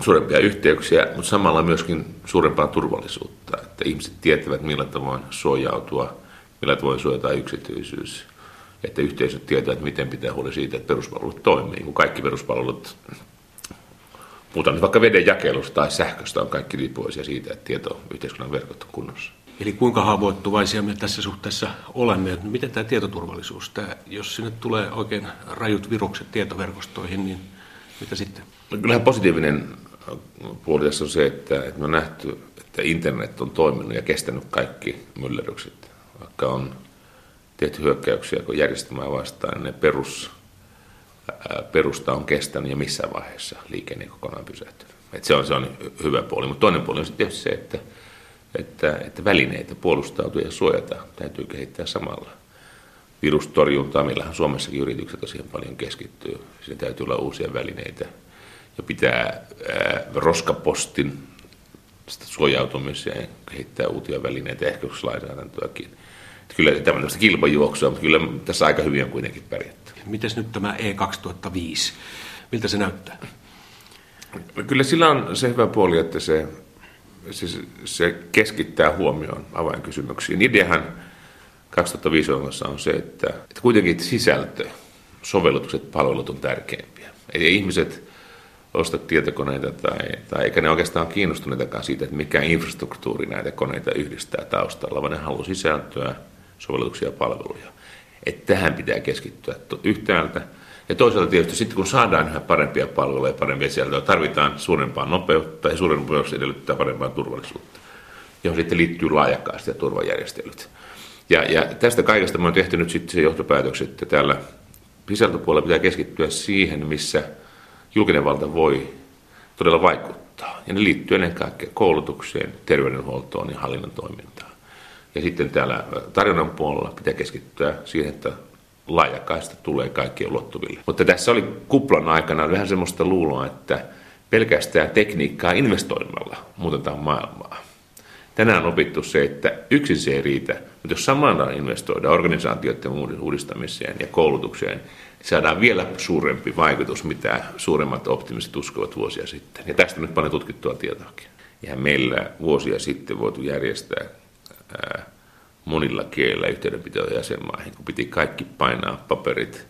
suurempia yhteyksiä, mutta samalla myöskin suurempaa turvallisuutta, että ihmiset tietävät millä tavoin suojautua, millä tavoin suojata yksityisyys, että yhteisöt tietävät, miten pitää huoli siitä, että peruspalvelut toimii, kun kaikki peruspalvelut Puhutaan nyt vaikka veden jakelusta tai sähköstä on kaikki riippuvaisia siitä, että tieto yhteiskunnan verkot on kunnossa. Eli kuinka haavoittuvaisia me tässä suhteessa olemme? Miten tämä tietoturvallisuus, tämä, jos sinne tulee oikein rajut virukset tietoverkostoihin, niin mitä sitten? Kyllähän positiivinen puoli tässä on se, että, että me on nähty, että internet on toiminut ja kestänyt kaikki myllerrykset. Vaikka on tehty hyökkäyksiä järjestelmää vastaan, niin ne perus perusta on kestänyt ja missään vaiheessa liikenne kokonaan pysähtynyt. Et se, on, se on hyvä puoli, mutta toinen puoli on tietysti se, että, että, että välineitä puolustautua ja suojata täytyy kehittää samalla. Virustorjuntaa, meillähän Suomessakin yritykset tosiaan paljon keskittyy. Siinä täytyy olla uusia välineitä pitää ää, roskapostin suojautumiseen kehittää uusia välineitä, ehkä lainsäädäntöäkin. Kyllä tämmöistä kilpajuoksua, mutta kyllä tässä aika hyvin on kuitenkin pärjätty. Miten nyt tämä E2005? Miltä se näyttää? No kyllä sillä on se hyvä puoli, että se, se, se keskittää huomioon avainkysymyksiin. Ideahan 2005 on se, että, että kuitenkin sisältö, sovellutukset, palvelut on tärkeimpiä. Eli ihmiset osta tietokoneita tai, tai eikä ne oikeastaan kiinnostuneitakaan siitä, että mikä infrastruktuuri näitä koneita yhdistää taustalla, vaan ne haluaa sisältöä, sovellutuksia ja palveluja että tähän pitää keskittyä yhtäältä. Ja toisaalta tietysti sitten kun saadaan yhä parempia palveluja ja parempia sieltä, tarvitaan suurempaa nopeutta ja suurempi nopeus edellyttää parempaa turvallisuutta, johon sitten liittyy laajakaista ja turvajärjestelyt. Ja, ja tästä kaikesta me on tehty nyt sitten se johtopäätökset, että täällä sisältöpuolella pitää keskittyä siihen, missä julkinen valta voi todella vaikuttaa. Ja ne liittyy ennen kaikkea koulutukseen, terveydenhuoltoon ja hallinnon toimintaan. Ja sitten täällä tarjonnan puolella pitää keskittyä siihen, että laajakaista tulee kaikkien ulottuville. Mutta tässä oli kuplan aikana vähän semmoista luuloa, että pelkästään tekniikkaa investoimalla muutetaan maailmaa. Tänään on opittu se, että yksin se ei riitä, mutta jos samalla investoidaan organisaatioiden uudistamiseen ja koulutukseen, saadaan vielä suurempi vaikutus, mitä suuremmat optimistit uskovat vuosia sitten. Ja tästä nyt paljon tutkittua tietoakin. Ja meillä vuosia sitten voitu järjestää monilla kielillä yhteydenpitoja jäsenmaihin, kun piti kaikki painaa paperit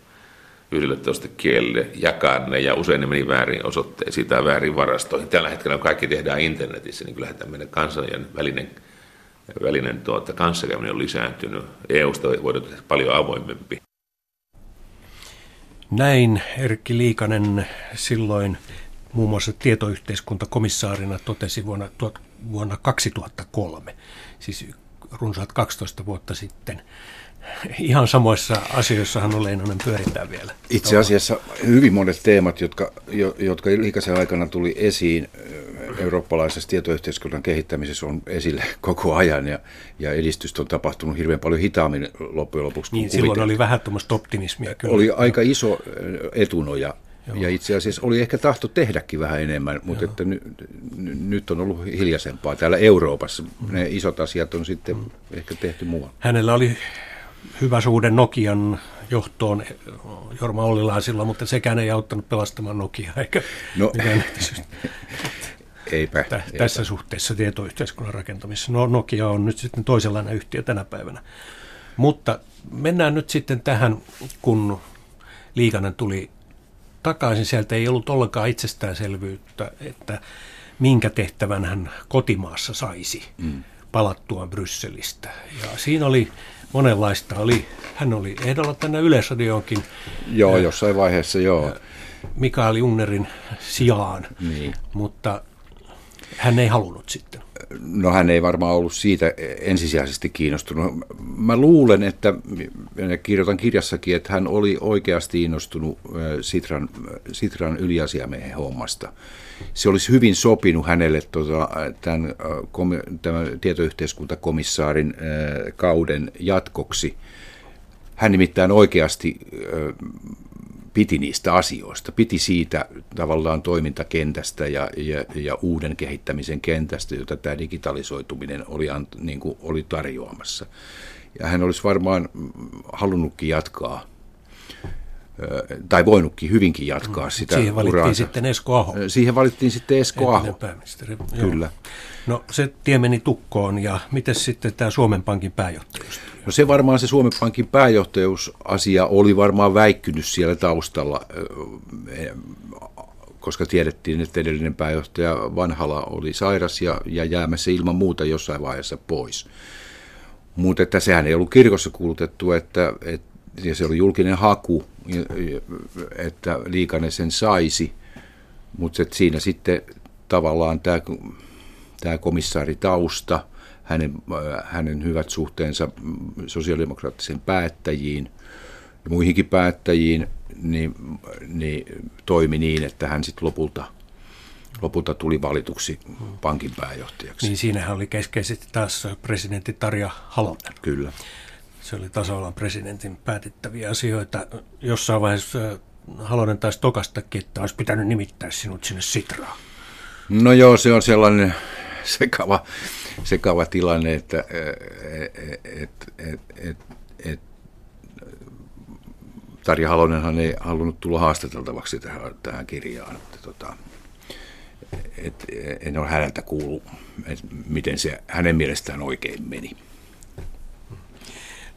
11 kielelle, jakaa ne ja usein ne meni väärin osoitteisiin tai väärin varastoihin. Tällä hetkellä kun kaikki tehdään internetissä, niin kyllähän tämmöinen kansallinen välinen, välinen tuota, kanssakäyminen on lisääntynyt. EUsta voidaan tehdä paljon avoimempi. Näin Erkki Liikanen silloin muun muassa tietoyhteiskuntakomissaarina totesi vuonna, vuonna 2003, siis runsaat 12 vuotta sitten. Ihan samoissa asioissa on Leinonen pyöritään vielä. Itse asiassa hyvin monet teemat, jotka, jotka liikaisen aikana tuli esiin eurooppalaisessa tietoyhteiskunnan kehittämisessä on esille koko ajan ja, ja edistystä on tapahtunut hirveän paljon hitaammin loppujen lopuksi. Niin, silloin oli vähän tuommoista optimismia kyllä. Oli aika iso etunoja Joo. Ja itse asiassa oli ehkä tahto tehdäkin vähän enemmän, mutta että ny, ny, nyt on ollut hiljaisempaa täällä Euroopassa. Mm. Ne isot asiat on sitten mm. ehkä tehty muualla. Hänellä oli hyvä suhde Nokian johtoon Jorma Ollilaan silloin, mutta sekään ei auttanut pelastamaan Nokiaa, eikä no, eipä, tä, eipä. Tässä suhteessa tietoyhteiskunnan rakentamisessa. No Nokia on nyt sitten toisenlainen yhtiö tänä päivänä. Mutta mennään nyt sitten tähän, kun Liikanen tuli takaisin. Sieltä ei ollut ollenkaan itsestäänselvyyttä, että minkä tehtävän hän kotimaassa saisi mm. palattuaan Brysselistä. Ja siinä oli monenlaista. Oli, hän oli ehdolla tänne Yleisradioonkin. Joo, jossain vaiheessa joo. Mikael Junnerin sijaan, niin. mutta hän ei halunnut sitten. No hän ei varmaan ollut siitä ensisijaisesti kiinnostunut. Mä luulen, että, ja kirjoitan kirjassakin, että hän oli oikeasti innostunut Sitran, Sitran yliasiamiehen hommasta. Se olisi hyvin sopinut hänelle tota, tämän, tämän tietoyhteiskuntakomissaarin kauden jatkoksi. Hän nimittäin oikeasti piti niistä asioista, piti siitä tavallaan toimintakentästä ja, ja, ja uuden kehittämisen kentästä, jota tämä digitalisoituminen oli, niin kuin oli tarjoamassa. Ja hän olisi varmaan halunnutkin jatkaa tai voinutkin hyvinkin jatkaa mm, sitä Siihen valittiin uraansa. sitten Esko Aho. Siihen valittiin sitten Esko Aho. Kyllä. No se tie meni tukkoon ja miten sitten tämä Suomen Pankin pääjohtajuus? No se varmaan se Suomen Pankin pääjohtajuusasia oli varmaan väikkynyt siellä taustalla, koska tiedettiin, että edellinen pääjohtaja Vanhala oli sairas ja, ja jäämässä ilman muuta jossain vaiheessa pois. Mutta että sehän ei ollut kirkossa kuulutettu, että, että ja se oli julkinen haku, että Liikanen sen saisi, mutta siinä sitten tavallaan tämä, tämä komissaaritausta, hänen, hänen hyvät suhteensa sosiaalidemokraattisen päättäjiin ja muihinkin päättäjiin, niin, niin toimi niin, että hän sitten lopulta, lopulta tuli valituksi pankin pääjohtajaksi. Niin siinähän oli keskeisesti taas presidentti Tarja Halonen. Kyllä. Se oli tasavallan presidentin päätettäviä asioita. Jossain vaiheessa Halonen taisi tokastakin, että olisi pitänyt nimittää sinut sinne Sitraan. No joo, se on sellainen sekava, sekava tilanne, että et, et, et, et, Tarja Halonenhan ei halunnut tulla haastateltavaksi tähän, tähän kirjaan. Että, tota, et, en ole häneltä kuullut, että miten se hänen mielestään oikein meni.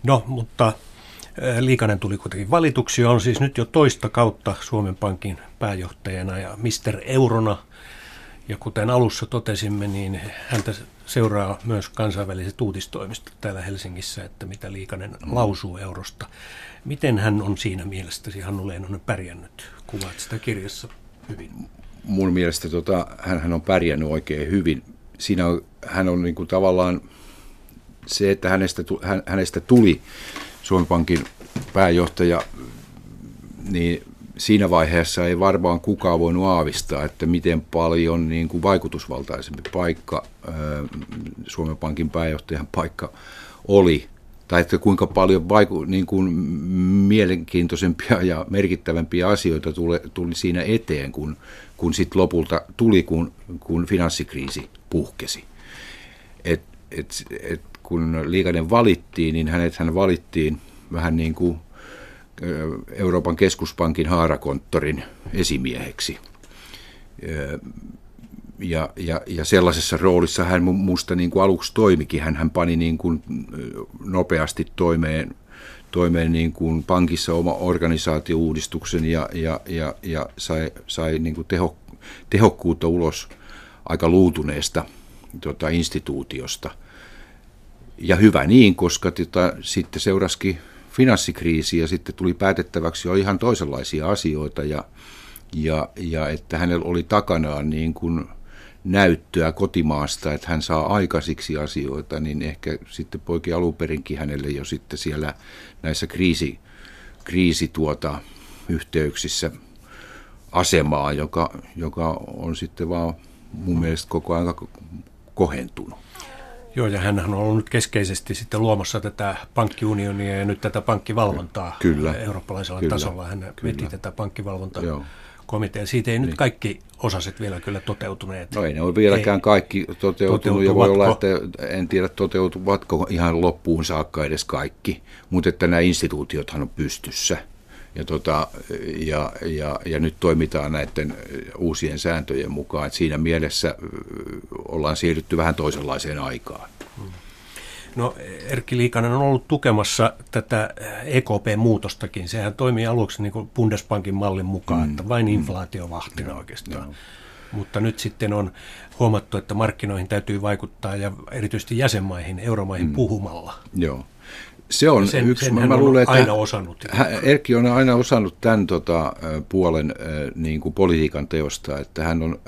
No, mutta Liikanen tuli kuitenkin valituksi, on siis nyt jo toista kautta Suomen Pankin pääjohtajana ja Mister Eurona. Ja kuten alussa totesimme, niin häntä seuraa myös kansainväliset uutistoimistot täällä Helsingissä, että mitä Liikanen mm. lausuu eurosta. Miten hän on siinä mielestäsi, Hannu Leinonen, pärjännyt? Kuvaat sitä kirjassa hyvin. Mun mielestä tota, hän, hän on pärjännyt oikein hyvin. Siinä on, hän on niin kuin tavallaan se, että hänestä, hänestä tuli Suomen Pankin pääjohtaja, niin siinä vaiheessa ei varmaan kukaan voinut aavistaa, että miten paljon niin kuin vaikutusvaltaisempi paikka Suomen Pankin pääjohtajan paikka oli. Tai että kuinka paljon vaiku, niin kuin mielenkiintoisempia ja merkittävämpiä asioita tuli, tuli siinä eteen, kun, kun sitten lopulta tuli, kun, kun finanssikriisi puhkesi. Et, et, et kun Liikanen valittiin, niin hänet hän valittiin vähän niin kuin Euroopan keskuspankin haarakonttorin esimieheksi. Ja, ja, ja sellaisessa roolissa hän minusta niin aluksi toimikin. Hän, hän pani niin kuin nopeasti toimeen, toimeen niin kuin pankissa oma organisaatiouudistuksen ja, ja, ja, ja sai, sai niin kuin teho, tehokkuutta ulos aika luutuneesta tota, instituutiosta – ja hyvä niin, koska tota, sitten seuraskin finanssikriisi ja sitten tuli päätettäväksi jo ihan toisenlaisia asioita ja, ja, ja että hänellä oli takanaan niin kuin näyttöä kotimaasta, että hän saa aikaisiksi asioita, niin ehkä sitten poikin alunperinkin hänelle jo sitten siellä näissä kriisi, kriisi tuota, yhteyksissä asemaa, joka, joka on sitten vaan mun mielestä koko ajan kohentunut. Joo, ja hän on ollut nyt keskeisesti sitten luomassa tätä pankkiunionia ja nyt tätä pankkivalvontaa kyllä, eurooppalaisella kyllä, tasolla. Hän kyllä. veti tätä pankkivalvontaa. komitea. Siitä ei niin. nyt kaikki osaset vielä kyllä toteutuneet. No ei ne ole vieläkään ei. kaikki toteutunut ja voi olla, että en tiedä toteutuvatko ihan loppuun saakka edes kaikki, mutta että nämä instituutiothan on pystyssä. Ja, tota, ja, ja, ja nyt toimitaan näiden uusien sääntöjen mukaan. Että siinä mielessä ollaan siirrytty vähän toisenlaiseen aikaan. No Erkki Liikanen on ollut tukemassa tätä EKP-muutostakin. Sehän toimii aluksi niin kuin Bundesbankin mallin mukaan, mm. että vain inflaatiovahtina mm. oikeastaan. Joo. Mutta nyt sitten on huomattu, että markkinoihin täytyy vaikuttaa ja erityisesti jäsenmaihin, euromaihin mm. puhumalla. Joo. Se on sen, yksi, sen mä, mä luulen, että aina osannut. Erkki on aina osannut tämän tota, puolen niin kuin politiikan teosta, että hän on,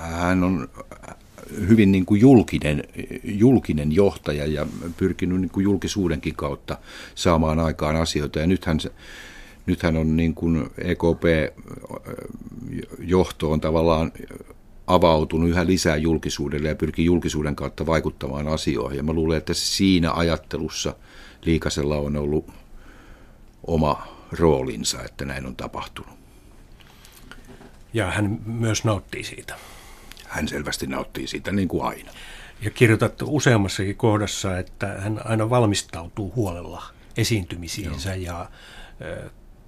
hän on hyvin niin kuin julkinen, julkinen johtaja ja pyrkinyt niin kuin julkisuudenkin kautta saamaan aikaan asioita. Ja nythän, nythän on niin kuin EKP-johto on tavallaan avautunut yhä lisää julkisuudelle ja pyrkii julkisuuden kautta vaikuttamaan asioihin. Ja mä luulen, että siinä ajattelussa Liikasella on ollut oma roolinsa, että näin on tapahtunut. Ja hän myös nauttii siitä hän selvästi nauttii siitä niin kuin aina. Ja kirjoitat useammassakin kohdassa, että hän aina valmistautuu huolella esiintymisiinsä Joo. ja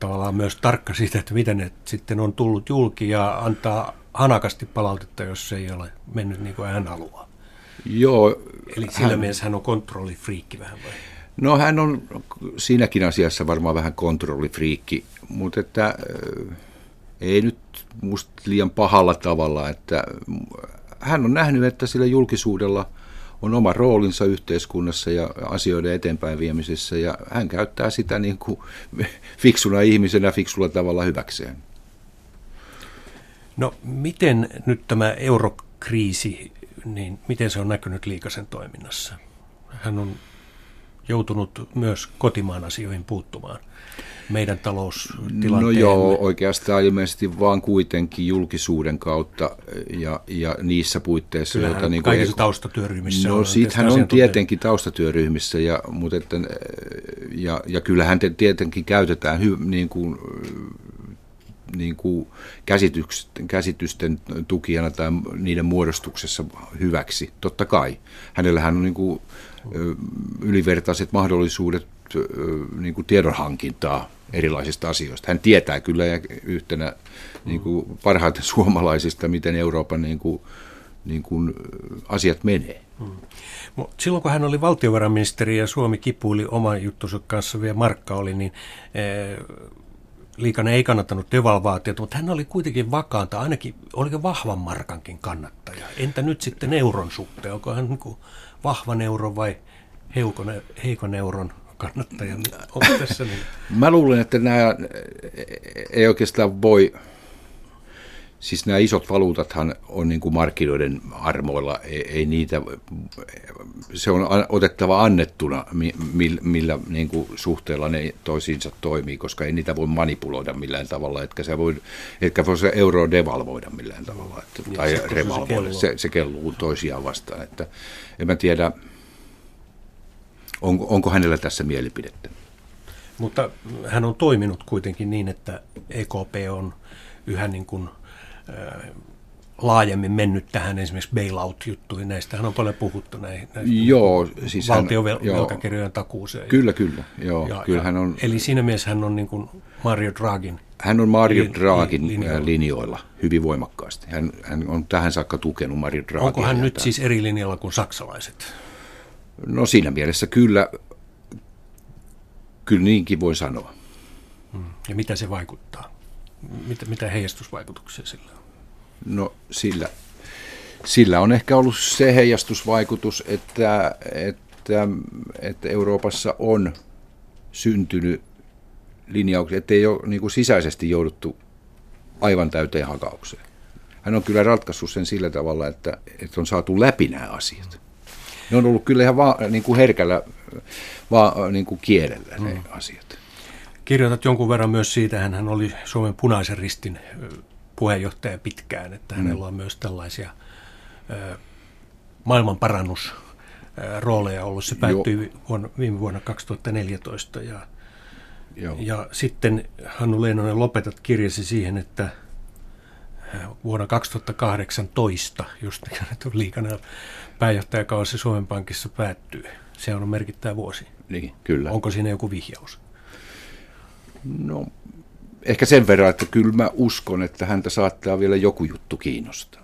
tavallaan myös tarkka siitä, että miten ne sitten on tullut julki ja antaa hanakasti palautetta, jos se ei ole mennyt niin kuin hän haluaa. Joo. Eli sillä hän... mielessä hän on kontrollifriikki vähän vai? No hän on siinäkin asiassa varmaan vähän kontrollifriikki, mutta että ei nyt musta liian pahalla tavalla, että hän on nähnyt, että sillä julkisuudella on oma roolinsa yhteiskunnassa ja asioiden eteenpäin viemisessä ja hän käyttää sitä niin kuin fiksuna ihmisenä fiksulla tavalla hyväkseen. No miten nyt tämä eurokriisi, niin miten se on näkynyt liikasen toiminnassa? Hän on joutunut myös kotimaan asioihin puuttumaan meidän taloustilanteen? No joo, oikeastaan ilmeisesti vaan kuitenkin julkisuuden kautta ja, ja niissä puitteissa. Kyllähän joita, niin kaikissa taustatyöryhmissä No siitä hän on tietenkin taustatyöryhmissä, ja, mutta että, ja, ja kyllähän te tietenkin käytetään hy, niin kuin, niin kuin käsitysten, käsitysten tukijana tai niiden muodostuksessa hyväksi, totta kai. Hänellähän on niin kuin, ylivertaiset mahdollisuudet niin kuin tiedonhankintaa erilaisista asioista. Hän tietää kyllä yhtenä niin kuin parhaiten suomalaisista, miten Euroopan niin kuin, niin kuin asiat menee. Hmm. Silloin kun hän oli valtiovarainministeri ja Suomi kipuili oman juttunsa kanssa, vielä Markka oli, niin eh, Liikanen ei kannattanut devalvaatiota, mutta hän oli kuitenkin vakaanta, ainakin oliko vahvan markankin kannattaja. Entä nyt sitten euron suhteen? Onko hän niin vahvan euron vai heikon euron kannattaja. Onko tässä niin? Mä luulen, että nämä ei oikeastaan voi, siis nämä isot valuutathan on niin kuin markkinoiden armoilla, ei, ei niitä, se on otettava annettuna, millä niin kuin suhteella ne toisiinsa toimii, koska ei niitä voi manipuloida millään tavalla, etkä se voi, etkä voi se euro devalvoida millään tavalla, että, tai se, revalvoida, se, se, se kelluu toisiaan vastaan, että en mä tiedä, Onko, onko hänellä tässä mielipidettä? Mutta hän on toiminut kuitenkin niin, että EKP on yhä niin kuin, laajemmin mennyt tähän esimerkiksi bailout-juttuihin. Näistähän on paljon puhuttu näihin, näistä joo, siis valtiovelkakirjojen takuuseen. Kyllä, kyllä. Joo, ja, kyllä ja, hän on, eli siinä mielessä hän on niin kuin Mario Draghin hän on Mario Draghin linjoilla. linjoilla hyvin voimakkaasti. Hän, hän on tähän saakka tukenut Mario Draghia. Onko hän nyt siis eri linjalla kuin saksalaiset? No siinä mielessä kyllä, kyllä niinkin voi sanoa. Hmm. Ja mitä se vaikuttaa? Mitä, mitä heijastusvaikutuksia sillä on? No sillä, sillä on ehkä ollut se heijastusvaikutus, että, että, että Euroopassa on syntynyt linjauksia, että ei ole niin kuin sisäisesti jouduttu aivan täyteen hakaukseen. Hän on kyllä ratkaissut sen sillä tavalla, että, että on saatu läpi nämä asiat ne on ollut kyllä ihan va, niin kuin herkällä va, niin kuin kielellä ne mm. asiat. Kirjoitat jonkun verran myös siitä, hän oli Suomen punaisen ristin puheenjohtaja pitkään, että mm. hänellä on myös tällaisia maailman parannus rooleja ollut. Se päättyi vuonna, viime vuonna 2014 ja, Joo. ja sitten Hannu Leinonen lopetat kirjasi siihen, että vuonna 2018, just liikana pääjohtajakausi Suomen Pankissa päättyy. Se on merkittävä vuosi. Niin, kyllä. Onko siinä joku vihjaus? No, ehkä sen verran, että kyllä mä uskon, että häntä saattaa vielä joku juttu kiinnostaa.